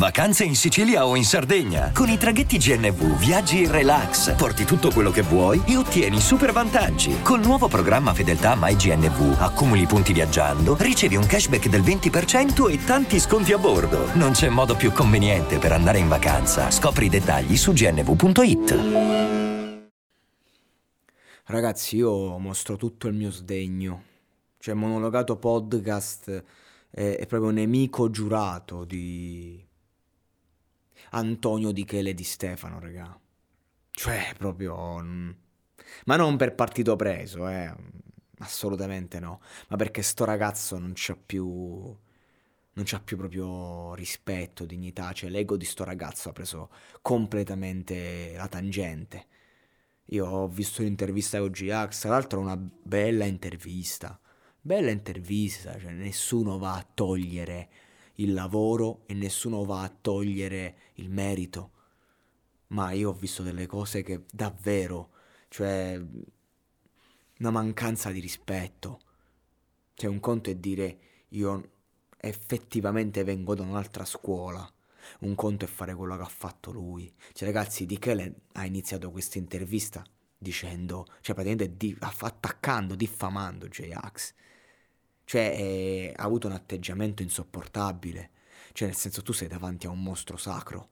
Vacanze in Sicilia o in Sardegna. Con i traghetti GNV viaggi in relax, porti tutto quello che vuoi e ottieni super vantaggi. Col nuovo programma Fedeltà MyGNV accumuli punti viaggiando, ricevi un cashback del 20% e tanti sconti a bordo. Non c'è modo più conveniente per andare in vacanza. Scopri i dettagli su gnv.it. Ragazzi, io mostro tutto il mio sdegno. Cioè, monologato podcast è, è proprio nemico giurato di Antonio Di Chele di Stefano, raga. Cioè, proprio... mm, Ma non per partito preso, eh. Assolutamente no. Ma perché sto ragazzo non c'ha più... Non c'ha più proprio rispetto, dignità. Cioè, l'ego di sto ragazzo ha preso completamente la tangente. Io ho visto l'intervista con G-Ax, tra l'altro una bella intervista. Bella intervista, cioè nessuno va a togliere il lavoro e nessuno va a togliere il merito. Ma io ho visto delle cose che davvero, cioè una mancanza di rispetto. Cioè un conto è dire io effettivamente vengo da un'altra scuola. Un conto è fare quello che ha fatto lui. Cioè ragazzi, Di Chele ha iniziato questa intervista dicendo, cioè praticamente di- attaccando, diffamando J-Ax. Cioè eh, ha avuto un atteggiamento insopportabile. Cioè nel senso tu sei davanti a un mostro sacro.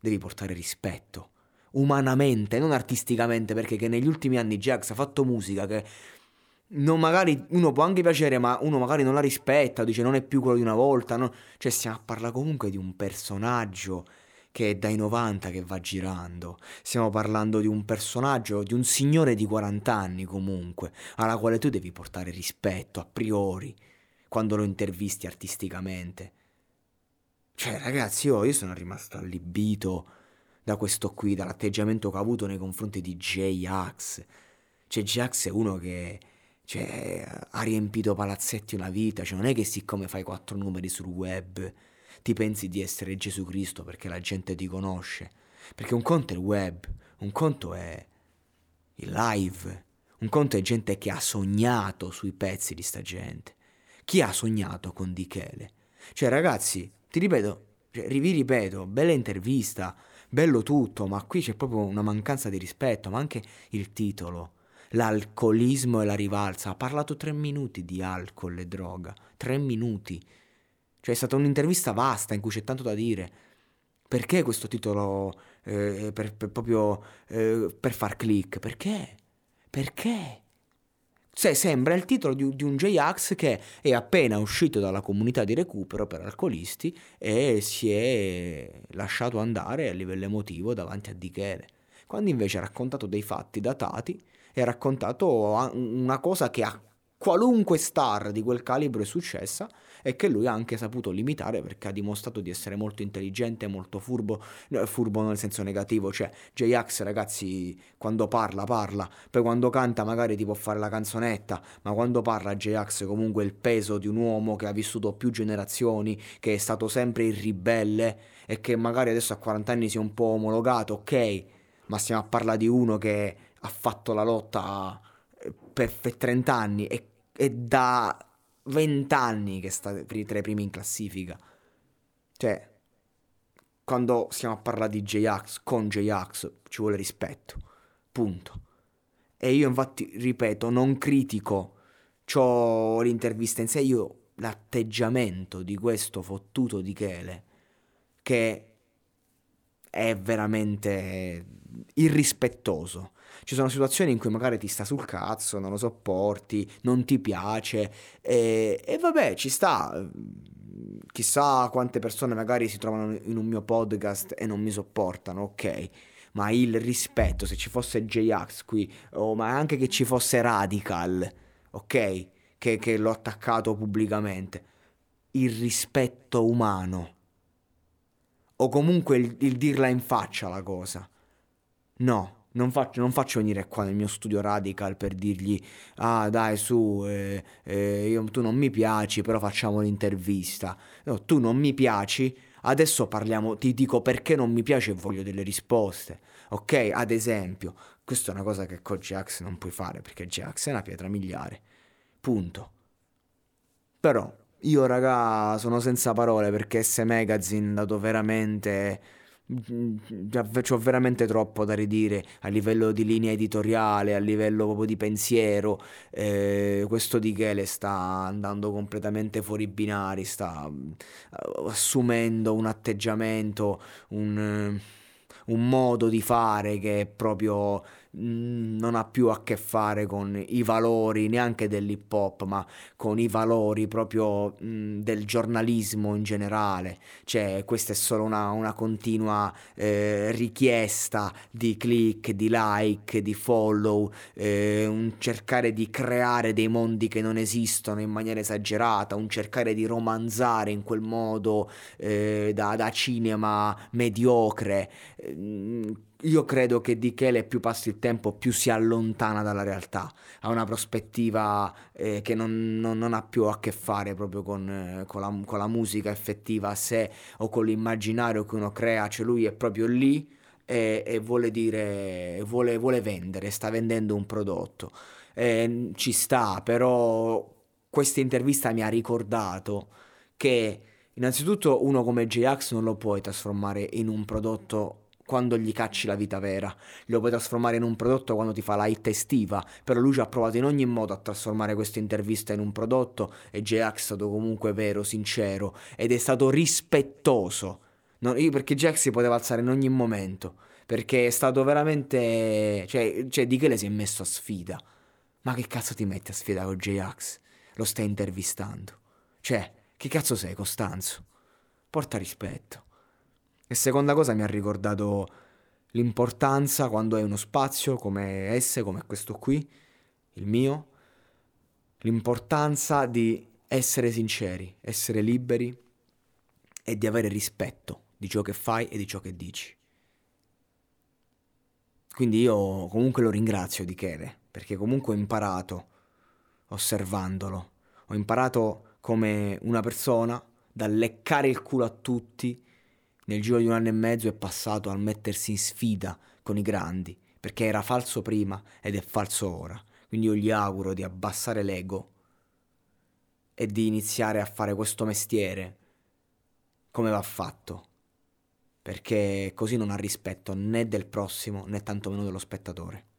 Devi portare rispetto. Umanamente, non artisticamente, perché che negli ultimi anni J-Ax ha fatto musica che non magari uno può anche piacere, ma uno magari non la rispetta, dice non è più quello di una volta. no? Cioè, stiamo a parlare comunque di un personaggio che è dai 90 che va girando. Stiamo parlando di un personaggio, di un signore di 40 anni comunque, alla quale tu devi portare rispetto a priori quando lo intervisti artisticamente. Cioè, ragazzi, io, io sono rimasto allibito da questo qui, dall'atteggiamento che ha avuto nei confronti di J-Ax. Cioè, J-Ax è uno che cioè, ha riempito palazzetti una vita, cioè non è che siccome fai quattro numeri sul web ti pensi di essere Gesù Cristo perché la gente ti conosce. Perché un conto è il web, un conto è il live, un conto è gente che ha sognato sui pezzi di sta gente. Chi ha sognato con Di Chele? Cioè ragazzi, ti ripeto, cioè, vi ripeto, bella intervista, bello tutto, ma qui c'è proprio una mancanza di rispetto, ma anche il titolo. L'alcolismo e la rivalsa. Ha parlato tre minuti di alcol e droga. Tre minuti. Cioè è stata un'intervista vasta in cui c'è tanto da dire. Perché questo titolo eh, per, per proprio eh, per far click? Perché? Perché? Se sembra il titolo di, di un J-Ax che è appena uscito dalla comunità di recupero per alcolisti e si è lasciato andare a livello emotivo davanti a Di Chele. Quando invece ha raccontato dei fatti datati e ha raccontato una cosa che a qualunque star di quel calibro è successa e che lui ha anche saputo limitare perché ha dimostrato di essere molto intelligente, molto furbo, furbo nel senso negativo, cioè J-Ax ragazzi quando parla parla, poi quando canta magari ti può fare la canzonetta, ma quando parla J-Ax comunque il peso di un uomo che ha vissuto più generazioni, che è stato sempre il ribelle e che magari adesso a 40 anni si è un po' omologato, ok, ma stiamo a parlare di uno che ha fatto la lotta eh, per 30 anni e, e da 20 anni che sta tra i primi in classifica. Cioè, quando stiamo a parlare di J-Ax, con J-Ax ci vuole rispetto. Punto. E io infatti, ripeto, non critico c'ho l'intervista in sé, io l'atteggiamento di questo fottuto di Chele, che è veramente irrispettoso. Ci sono situazioni in cui magari ti sta sul cazzo, non lo sopporti, non ti piace e, e vabbè, ci sta. Chissà quante persone magari si trovano in un mio podcast e non mi sopportano, ok. Ma il rispetto, se ci fosse J-Ax qui, o ma anche che ci fosse Radical, ok? Che, che l'ho attaccato pubblicamente. Il rispetto umano o comunque il, il dirla in faccia la cosa. No, non faccio, non faccio, venire qua nel mio studio radical per dirgli ah dai su eh, eh, io, tu non mi piaci però facciamo l'intervista. No, tu non mi piaci adesso parliamo ti dico perché non mi piace e voglio delle risposte ok? Ad esempio questa è una cosa che con Jax non puoi fare perché Jax è una pietra miliare. Punto. Però io raga sono senza parole perché S Magazine dato veramente ho veramente troppo da ridire a livello di linea editoriale, a livello proprio di pensiero. Eh, questo di Chele sta andando completamente fuori binari, sta eh, assumendo un atteggiamento, un, un modo di fare che è proprio non ha più a che fare con i valori neanche dell'hip hop, ma con i valori proprio mh, mm, del giornalismo in generale. Cioè, questa è solo una, una continua eh, richiesta di click, di like, di follow, eh, un cercare di creare dei mondi che non esistono in maniera esagerata, un cercare di romanzare in quel modo eh, da, da cinema mediocre mm, io credo che Di Chele più passi il tempo più si allontana dalla realtà, ha una prospettiva eh, che non, non, non, ha più a che fare proprio con, eh, con, la, con, la, musica effettiva a sé o con l'immaginario che uno crea, cioè lui è proprio lì e, e vuole dire, vuole, vuole, vendere, sta vendendo un prodotto. Eh, ci sta, però questa intervista mi ha ricordato che innanzitutto uno come J-Ax non lo puoi trasformare in un prodotto quando gli cacci la vita vera. Lo puoi trasformare in un prodotto quando ti fa la hit estiva, però lui ci ha provato in ogni modo a trasformare questa intervista in un prodotto e J-Ax è stato comunque vero, sincero ed è stato rispettoso. No, io, perché J-Ax si poteva alzare in ogni momento, perché è stato veramente... Cioè, cioè di che le si è messo a sfida. Ma che cazzo ti metti a sfida con J-Ax? Lo stai intervistando. Cioè, che cazzo sei, Costanzo? Porta rispetto. E seconda cosa mi ha ricordato l'importanza quando hai uno spazio come esse, come questo qui, il mio, l'importanza di essere sinceri, essere liberi e di avere rispetto di ciò che fai e di ciò che dici. Quindi io comunque lo ringrazio di Chele, perché comunque ho imparato osservandolo, ho imparato come una persona da leccare il culo a tutti nel giro di un anno e mezzo è passato al mettersi in sfida con i grandi, perché era falso prima ed è falso ora. Quindi io gli auguro di abbassare l'ego e di iniziare a fare questo mestiere come va fatto, perché così non ha rispetto né del prossimo né tantomeno dello spettatore.